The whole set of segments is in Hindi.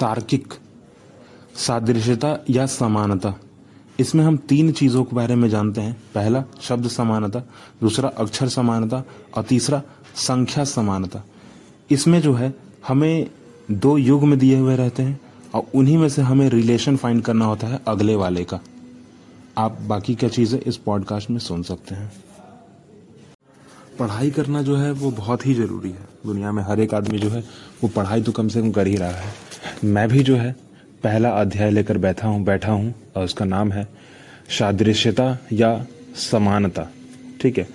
तार्किक सादृश्यता या समानता। इसमें हम तीन चीज़ों के बारे में जानते हैं। पहला, शब्द समानता। दूसरा, अक्षर समानता। और तीसरा, संख्या समानता। इसमें जो है, हमें दो युग में दिए हुए रहते हैं और उन्हीं में से हमें रिलेशन फाइंड करना होता है अगले वाले का। आप बाकी क्या चीज़ें इस पॉडकास्ट में सुन सकते हैं। पढ़ाई करना जो है, वो बहुत ही ज़रूरी है। दुनिया में हर एक आदमी जो है, वो पढ़ाई तो कम से कम कर ही रहा है। मैं भी जो है पहला अध्याय लेकर बैठा हूँ बैठा हूँ, और उसका नाम है सादृश्यता या समानता। ठीक है?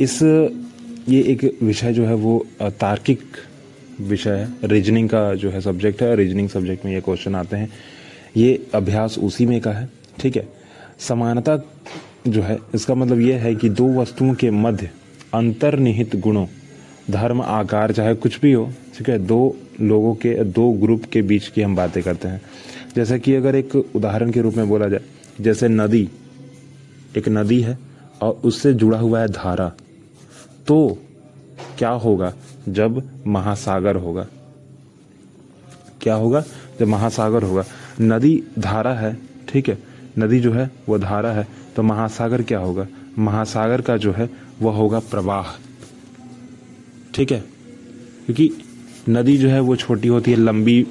इस, ये एक विषय जो है वो तार्किक विषय है। रीजनिंग का जो है सब्जेक्ट है रीजनिंग सब्जेक्ट में ये क्वेश्चन आते हैं। ये अभ्यास उसी में का है। ठीक है? समानता जो है, इसका मतलब ये है कि दो वस्तुओं के मध्य अंतर्निहित गुणों धर्म, आकार, चाहे कुछ भी हो, ठीक है, दो लोगों के, दो ग्रुप के बीच की हम बातें करते हैं। जैसे कि अगर एक उदाहरण के रूप में बोला जाए, जैसे नदी, एक नदी है और उससे जुड़ा हुआ है धारा तो क्या होगा जब महासागर होगा? क्या होगा जब महासागर होगा? नदी धारा है, ठीक है, नदी जो है, वो धारा है तो महासागर क्या होगा? महासागर का जो है वह होगा प्रवाह। ठीक है? क्योंकि नदी जो है वो छोटी होती है, लंबी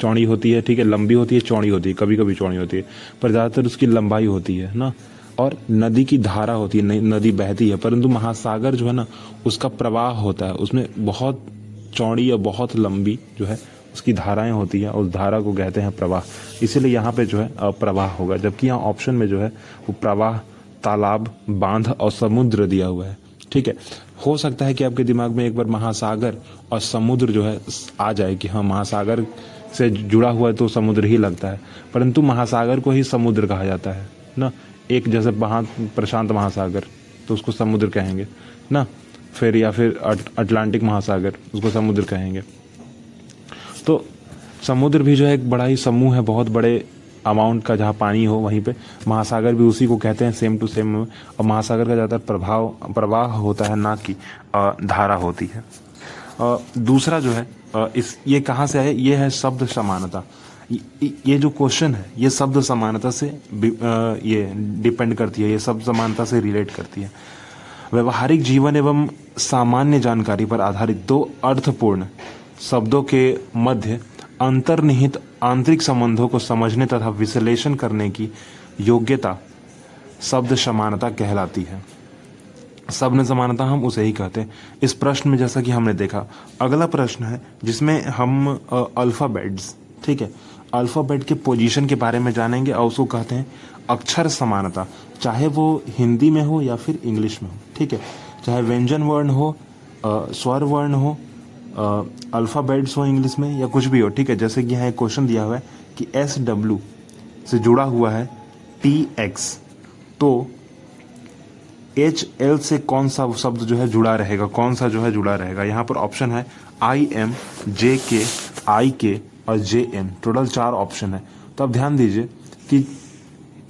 चौड़ी होती है, ठीक है? लंबी होती है, चौड़ी होती है कभी कभी चौड़ी होती है, पर ज़्यादातर उसकी लंबाई होती है, ना? और नदी की धारा होती है नदी बहती है, परंतु महासागर जो है ना, उसका प्रवाह होता है, उसमें बहुत चौड़ी या बहुत लंबी जो है, उसकी धाराएँ होती है, उस धारा को कहते हैं प्रवाह। इसीलिए यहाँ पे जो है प्रवाह होगा, जबकि यहाँ ऑप्शन में जो है, वो प्रवाह, तालाब, बाँध और समुद्र दिया हुआ है, ठीक है? हो सकता है कि आपके दिमाग में एक बार महासागर और समुद्र जो है आ जाए कि हाँ महासागर से जुड़ा हुआ है तो समुद्र ही लगता है। परंतु महासागर को ही समुद्र कहा जाता है, ना? एक जैसे महा प्रशांत महासागर तो उसको समुद्र कहेंगे, ना? फिर या फिर अटलांटिक महासागर, उसको समुद्र कहेंगे। तो समुद्र भी जो है एक बड़ा ही समूह है, बहुत बड़े अमाउंट का जहाँ पानी हो वहीं पे, महासागर भी उसी को कहते हैं सेम टू सेम और महासागर का ज़्यादातर प्रभाव, प्रवाह होता है, ना कि धारा होती है। दूसरा जो है इस, ये कहाँ से है ये है शब्द समानता। ये जो क्वेश्चन है, ये शब्द समानता से ये डिपेंड करती है, ये शब्द समानता से रिलेट करती है। व्यवहारिक जीवन एवं सामान्य जानकारी पर आधारित दो अर्थपूर्ण शब्दों के मध्य अंतर्निहित आंतरिक संबंधों को समझने तथा विश्लेषण करने की योग्यता शब्द समानता कहलाती है। शब्द समानता हम उसे ही कहते हैं। इस प्रश्न में जैसा कि हमने देखा, अगला प्रश्न है जिसमें हम अल्फाबेट्स ठीक है अल्फ़ाबेट के पोजीशन के बारे में जानेंगे और उसको कहते हैं अक्षर समानता। चाहे वो हिंदी में हो या फिर इंग्लिश में हो, ठीक है, चाहे व्यंजन वर्ण हो स्वर वर्ण हो अल्फ़ाबेट्स हो इंग्लिश में या कुछ भी हो, ठीक है? जैसे कि यहाँ एक क्वेश्चन दिया हुआ है कि एस डब्ल्यू से जुड़ा हुआ है टी एक्स तो एच एल से कौन सा शब्द जो है जुड़ा रहेगा? कौन सा जो है जुड़ा रहेगा? यहाँ पर ऑप्शन है आई एम जे के आई के और जे एम टोटल चार ऑप्शन है। तो अब ध्यान दीजिए कि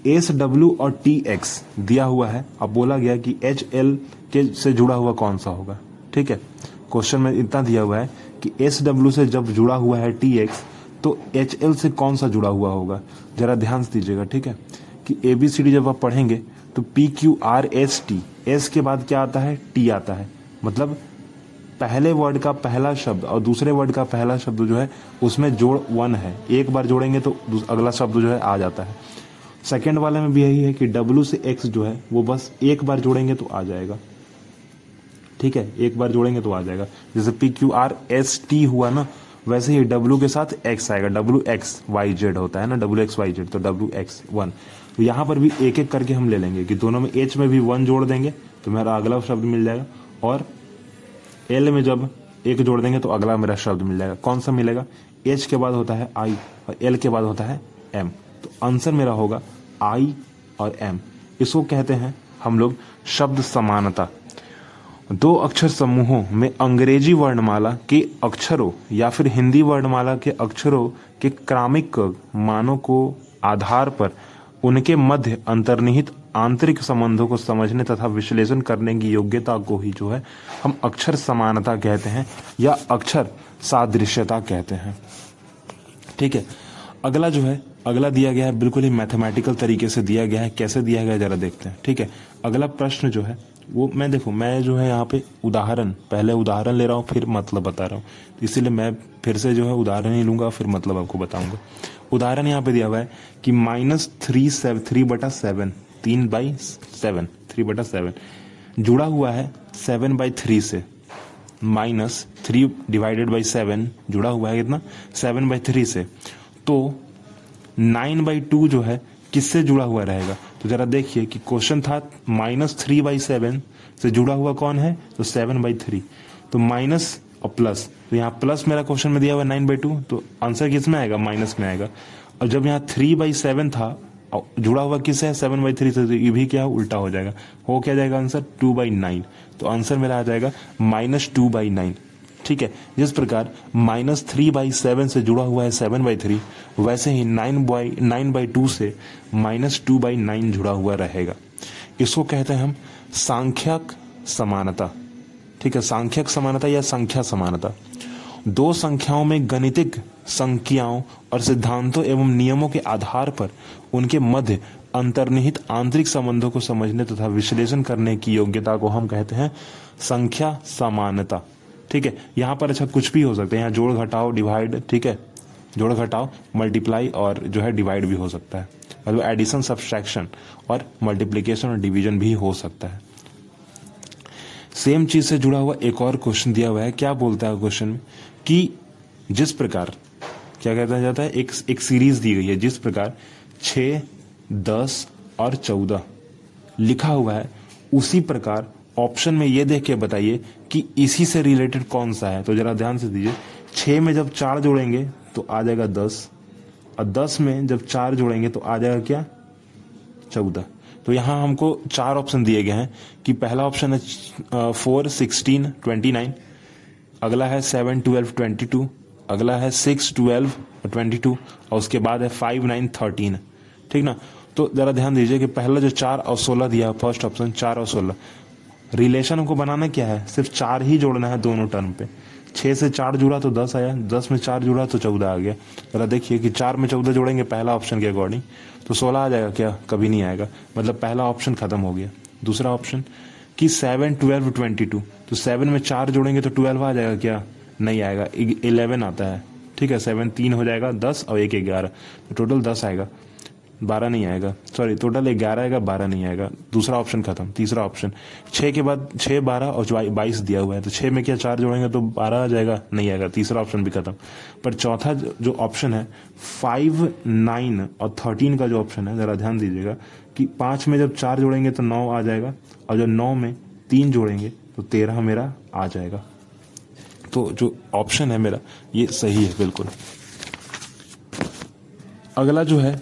एस डब्ल्यू और टी एक्स दिया हुआ है। अब बोला गया कि एच एल के से जुड़ा हुआ कौन सा होगा? ठीक है? क्वेश्चन में इतना दिया हुआ है कि एस डब्ल्यू से जब जुड़ा हुआ है टी एक्स तो एच एल से कौन सा जुड़ा हुआ होगा? जरा ध्यान दीजिएगा, ठीक है? कि ए बी सी डी जब आप पढ़ेंगे तो P Q R S T S के बाद क्या आता है? टी आता है। मतलब पहले वर्ड का पहला शब्द और दूसरे वर्ड का पहला शब्द जो है, उसमें जोड़ वन है। एक बार जोड़ेंगे तो अगला शब्द जो है, आ जाता है। सेकेंड वाले में भी यही है कि डब्ल्यू से एक्स जो है, वो बस एक बार जोड़ेंगे तो आ जाएगा। ठीक है, एक बार जोड़ेंगे तो आ जाएगा। जैसे P Q R S T हुआ ना, वैसे ही डब्ल्यू के साथ एक्स आएगा। डब्ल्यू एक्स वाई जेड होता है ना डब्ल्यू एक्स वाई जेड तो डब्ल्यू एक्स वन तो यहाँ पर भी एक एक करके हम ले लेंगे कि दोनों में एच में भी वन जोड़ देंगे तो मेरा अगला शब्द मिल जाएगा। और एल में जब एक जोड़ देंगे तो अगला मेरा शब्द मिल जाएगा। कौन सा मिलेगा? एच के बाद होता है आई और एल के बाद होता है एम तो आंसर मेरा होगा आई और एम इसको कहते हैं हम लोग शब्द समानता। दो अक्षर समूहों में अंग्रेज़ी वर्णमाला के अक्षरों या फिर हिंदी वर्णमाला के अक्षरों के क्रमिक मानों को आधार पर उनके मध्य अंतर्निहित आंतरिक संबंधों को समझने तथा विश्लेषण करने की योग्यता को ही जो है हम अक्षर समानता कहते हैं या अक्षर सादृश्यता कहते हैं। ठीक है, अगला जो है, अगला दिया गया है, बिल्कुल ही मैथमेटिकल तरीके से दिया गया है। कैसे दिया गया जरा देखते हैं। ठीक है, अगला प्रश्न जो है वो मैं देखो, मैं जो है यहाँ पे उदाहरण, पहले उदाहरण ले रहा हूँ, फिर मतलब बता रहा हूँ। इसीलिए मैं फिर से जो है उदाहरण ही लूँगा, फिर मतलब आपको बताऊँगा। उदाहरण यहाँ पे दिया हुआ है कि माइनस थ्री सेवन थ्री बटा सेवन, तीन बाई सेवन, थ्री बटा सेवन। जुड़ा हुआ है सेवन बाई थ्री से। Minus three divided by seven, जुड़ा हुआ है कितना? सेवन बाई थ्री से। तो नाइन बाई टू जो है किससे जुड़ा हुआ रहेगा? तो जरा देखिए कि क्वेश्चन था माइनस थ्री बाई सेवन से जुड़ा हुआ कौन है? तो सेवन बाई थ्री तो माइनस और प्लस तो यहाँ प्लस मेरा क्वेश्चन में दिया हुआ नाइन बाई टू तो आंसर किसमें आएगा? माइनस में आएगा. और जब यहाँ थ्री बाई सेवन था जुड़ा हुआ किस है? सेवन बाई थ्री से तो ये भी क्या उल्टा हो जाएगा? हो क्या जाएगा आंसर टू बाई नाइन तो आंसर मेरा आ जाएगा माइनस टू बाई नाइन ठीक है? जिस प्रकार माइनस थ्री बाई सेवन से जुड़ा हुआ है सेवन बाई थ्री वैसे ही nine by nine by two से माइनस टू बाई नाइन जुड़ा हुआ रहेगा। इसको कहते हैं हम सांख्यक समानता। ठीक है? सांख्यक समानता या संख्या समानता। दो संख्याओं में गणितिक संख्याओं और सिद्धांतों एवं नियमों के आधार पर उनके मध्य अंतर्निहित आंतरिक संबंधों को समझने तथा विश्लेषण करने की योग्यता को हम कहते हैं संख्या समानता। ठीक है? यहाँ पर अच्छा कुछ भी हो सकता है। यहाँ जोड़ घटाओ डिवाइड ठीक है? जोड़ घटाओ मल्टीप्लाई और जो है डिवाइड भी हो सकता है। मतलब एडिशन सब्सट्रैक्शन और मल्टीप्लीकेशन और डिवीज़न भी हो सकता है। सेम चीज़ से जुड़ा हुआ एक और क्वेश्चन दिया हुआ है। क्या बोलता है क्वेश्चन में? कि जिस प्रकार, क्या कहता जाता है? एक एक सीरीज़ दी गई है। जिस प्रकार छ दस और चौदह लिखा हुआ है, उसी प्रकार ऑप्शन में ये देख के बताइए कि इसी से रिलेटेड कौन सा है। तो जरा ध्यान से दीजिए। छ में जब चार जोड़ेंगे तो आ जाएगा दस। और दस में जब चार जोड़ेंगे तो आ जाएगा क्या? चौदह। तो यहाँ हमको चार ऑप्शन दिए गए हैं कि पहला ऑप्शन है फोर, सिक्सटीन, ट्वेंटी नाइन। अगला है सेवन, ट्वेल्व, ट्वेंटी टू। अगला है सिक्स, ट्वेल्व, ट्वेंटी टू। और उसके बाद है फाइव, नाइन, थर्टीन। ठीक ना? तो जरा ध्यान दीजिए कि पहला जो चार और सोलह दिया, फ़र्स्ट ऑप्शन चार और सोलह। रिलेशन को बनाना क्या है? सिर्फ़ चार ही जोड़ना है दोनों टर्म पे। छह से चार जुड़ा तो दस आया, दस में चार जुड़ा तो चौदह आ गया। जरा देखिए कि चार में चौदह जोड़ेंगे, पहला ऑप्शन के अकॉर्डिंग तो सोलह आ जाएगा क्या? कभी नहीं आएगा। मतलब पहला ऑप्शन खत्म हो गया। दूसरा ऑप्शन कि सेवन ट्वेल्व ट्वेंटी टू तो सेवन में चार जोड़ेंगे तो ट्वेल्व आ जाएगा क्या? नहीं आएगा। इलेवन आता है। ठीक है सेवन तीन हो जाएगा, दस और एक, ग्यारह। तो टोटल दस आएगा। बारह नहीं आएगा। सॉरी टोटल ग्यारह आएगा, बारह नहीं आएगा। दूसरा ऑप्शन खत्म, तीसरा ऑप्शन छः के बाद, छह, बारह और बाईस दिया हुआ है तो छह में क्या चार जोड़ेंगे तो बारह आ जाएगा? नहीं आएगा, तीसरा ऑप्शन भी खत्म। पर चौथा जो ऑप्शन है फाइव नाइन और थर्टीन का जो ऑप्शन है, जरा ध्यान दीजिएगा कि पाँच में जब चार जोड़ेंगे तो नौ आ जाएगा, और जब नौ में तीन जोड़ेंगे तो तेरह मेरा आ जाएगा। तो जो ऑप्शन है मेरा, ये सही है, बिल्कुल। अगला जो है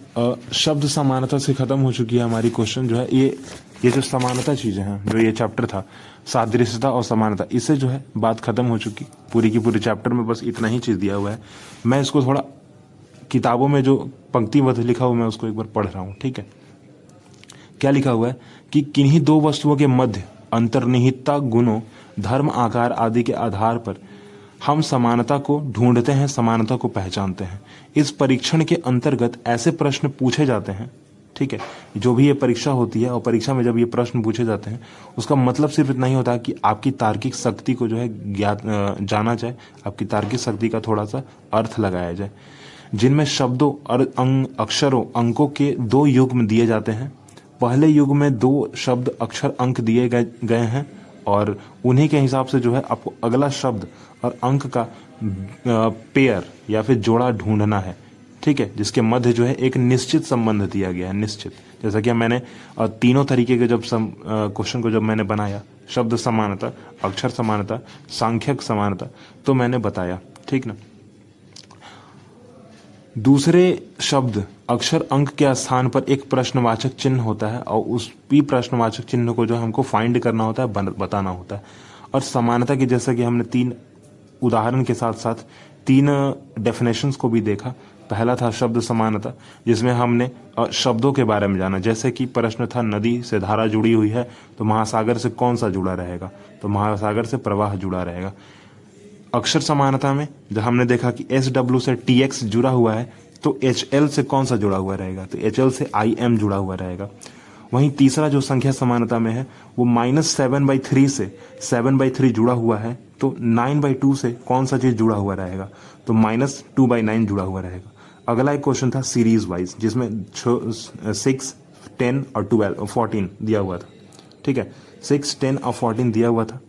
शब्द समानता से खत्म हो चुकी है हमारी क्वेश्चन जो है, ये ये जो समानता चीज़ें हैं, जो ये चैप्टर था, सादृश्यता और समानता, इससे जो है बात खत्म हो चुकी, पूरी की पूरी चैप्टर में बस इतना ही चीज़ दिया हुआ है। मैं इसको थोड़ा किताबों में जो पंक्तिबद्ध लिखा हुआ मैं उसको एक बार पढ़ रहा हूँ, ठीक है? क्या लिखा हुआ है कि किन्हीं दो वस्तुओं के मध्य अंतर्निहितता गुणों, धर्म, आकार आदि के आधार पर हम समानता को ढूंढते हैं, समानता को पहचानते हैं। इस परीक्षण के अंतर्गत ऐसे प्रश्न पूछे जाते हैं, ठीक है? जो भी ये परीक्षा होती है और परीक्षा में जब ये प्रश्न पूछे जाते हैं, उसका मतलब सिर्फ़ इतना ही होता है कि आपकी तार्किक शक्ति को जो है ज्ञात जाना जाए, आपकी तार्किक शक्ति का थोड़ा सा अर्थ लगाया जाए। जिनमें शब्दों और अंग, अक्षरों, अंकों के दो युग में दिए जाते हैं। पहले युग में दो शब्द, अक्षर, अंक दिए गए गए हैं। और उन्हीं के हिसाब से जो है आपको अगला शब्द और अंक का पेयर या फिर जोड़ा ढूंढना है। ठीक है? जिसके मध्य जो है एक निश्चित संबंध दिया गया है, निश्चित। जैसा कि मैंने तीनों तरीके के जब सम क्वेश्चन को जब मैंने बनाया, शब्द समानता, अक्षर समानता, सांख्यक समानता तो मैंने बताया। ठीक ना? दूसरे शब्द, अक्षर अंक के स्थान पर एक प्रश्नवाचक चिन्ह होता है और उस भी प्रश्नवाचक चिन्ह को जो हमको फाइंड करना होता है बताना होता है। और समानता की, जैसा कि हमने तीन उदाहरण के साथ साथ तीन डेफिनेशंस को भी देखा, पहला था शब्द समानता, जिसमें हमने शब्दों के बारे में जाना। जैसे कि प्रश्न था, नदी से धारा जुड़ी हुई है तो महासागर से कौन सा जुड़ा रहेगा? तो महासागर से प्रवाह जुड़ा रहेगा। अक्षर समानता में, जब हमने देखा कि एस डब्ल्यू से टी एक्स जुड़ा हुआ है तो एच एल से कौन सा जुड़ा हुआ रहेगा? तो एच एल से आई एम जुड़ा हुआ रहेगा। वहीं तीसरा जो संख्या समानता में है, वो माइनस सेवन बाई थ्री से सेवन बाई थ्री जुड़ा हुआ है तो नाइन बाई टू से कौन सा चीज़ जुड़ा हुआ रहेगा? तो माइनस टू बाई नाइन जुड़ा हुआ रहेगा। अगला एक क्वेश्चन था सीरीज़ वाइज जिसमें सिक्स टेन और ट्वेल्व फोर्टीन दिया हुआ था। ठीक है? सिक्स टेन और फोर्टीन दिया हुआ था।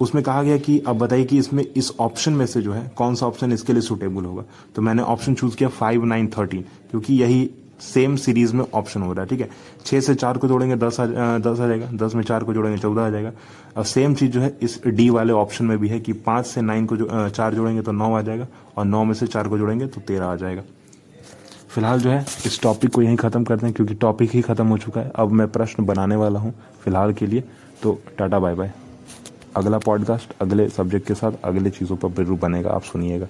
उसमें कहा गया कि अब बताइए कि इसमें इस ऑप्शन में से जो है कौन सा ऑप्शन इसके लिए सुटेबल होगा? तो मैंने ऑप्शन चूज़ किया फाइव नाइन थर्टीन क्योंकि यही सेम सीरीज़ में ऑप्शन हो रहा है ठीक है? छः से चार को जोड़ेंगे दस आ, दस आ जाएगा दस में चार को जोड़ेंगे चौदह आ जाएगा। अब सेम चीज़ जो है इस डी वाले ऑप्शन में भी है कि पाँच से नाइन को जो चार जोड़ेंगे तो नौ आ जाएगा और नौ में से चार को जोड़ेंगे तो तेरह आ जाएगा। फ़िलहाल जो है इस टॉपिक को यहीं ख़त्म करते हैं क्योंकि टॉपिक ही ख़त्म हो चुका है। अब मैं प्रश्न बनाने वाला हूँ फ़िलहाल के लिए। तो टाटा बाय बाय अगला पॉडकास्ट अगले सब्जेक्ट के साथ अगले चीज़ों पर ज़रूर बनेगा आप सुनिएगा।